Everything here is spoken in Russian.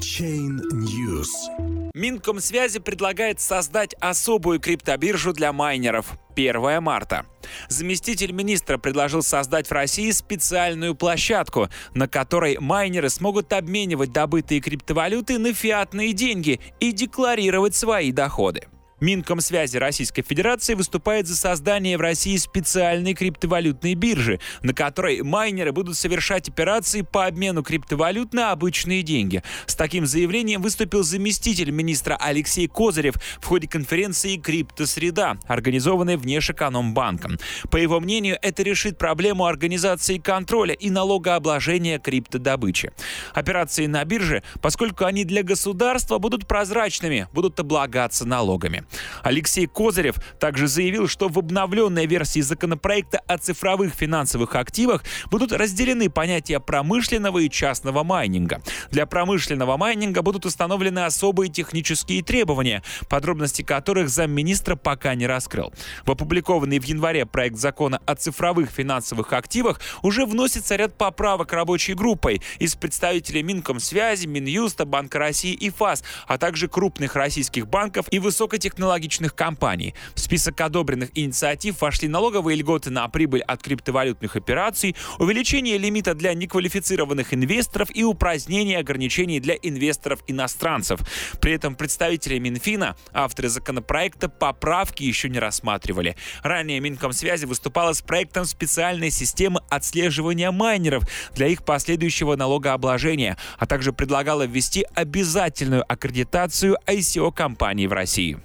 Chain News. Минкомсвязи предлагает создать особую криптобиржу для майнеров. 1 марта. Заместитель министра предложил создать в России специальную площадку, на которой майнеры смогут обменивать добытые криптовалюты на фиатные деньги и декларировать свои доходы. Минкомсвязи Российской Федерации выступает за создание в России специальной криптовалютной биржи, на которой майнеры будут совершать операции по обмену криптовалют на обычные деньги. С таким заявлением выступил заместитель министра Алексей Козырев в ходе конференции «Криптосреда», организованной Внешэкономбанком. По его мнению, это решит проблему организации контроля и налогообложения криптодобычи. Операции на бирже, поскольку они для государства будут прозрачными, будут облагаться налогами. Алексей Козырев также заявил, что в обновленной версии законопроекта о цифровых финансовых активах будут разделены понятия промышленного и частного майнинга. Для промышленного майнинга будут установлены особые технические требования, подробности которых замминистра пока не раскрыл. В опубликованный в январе проект закона о цифровых финансовых активах уже вносится ряд поправок рабочей группой из представителей Минкомсвязи, Минюста, Банка России и ФАС, а также крупных российских банков и высокотехнологичных технологичных компаний. В список одобренных инициатив вошли налоговые льготы на прибыль от криптовалютных операций, увеличение лимита для неквалифицированных инвесторов и упразднение ограничений для инвесторов-иностранцев. При этом представители Минфина, авторы законопроекта, поправки еще не рассматривали. Ранее Минкомсвязи выступала с проектом специальной системы отслеживания майнеров для их последующего налогообложения, а также предлагала ввести обязательную аккредитацию ICO-компаний в России.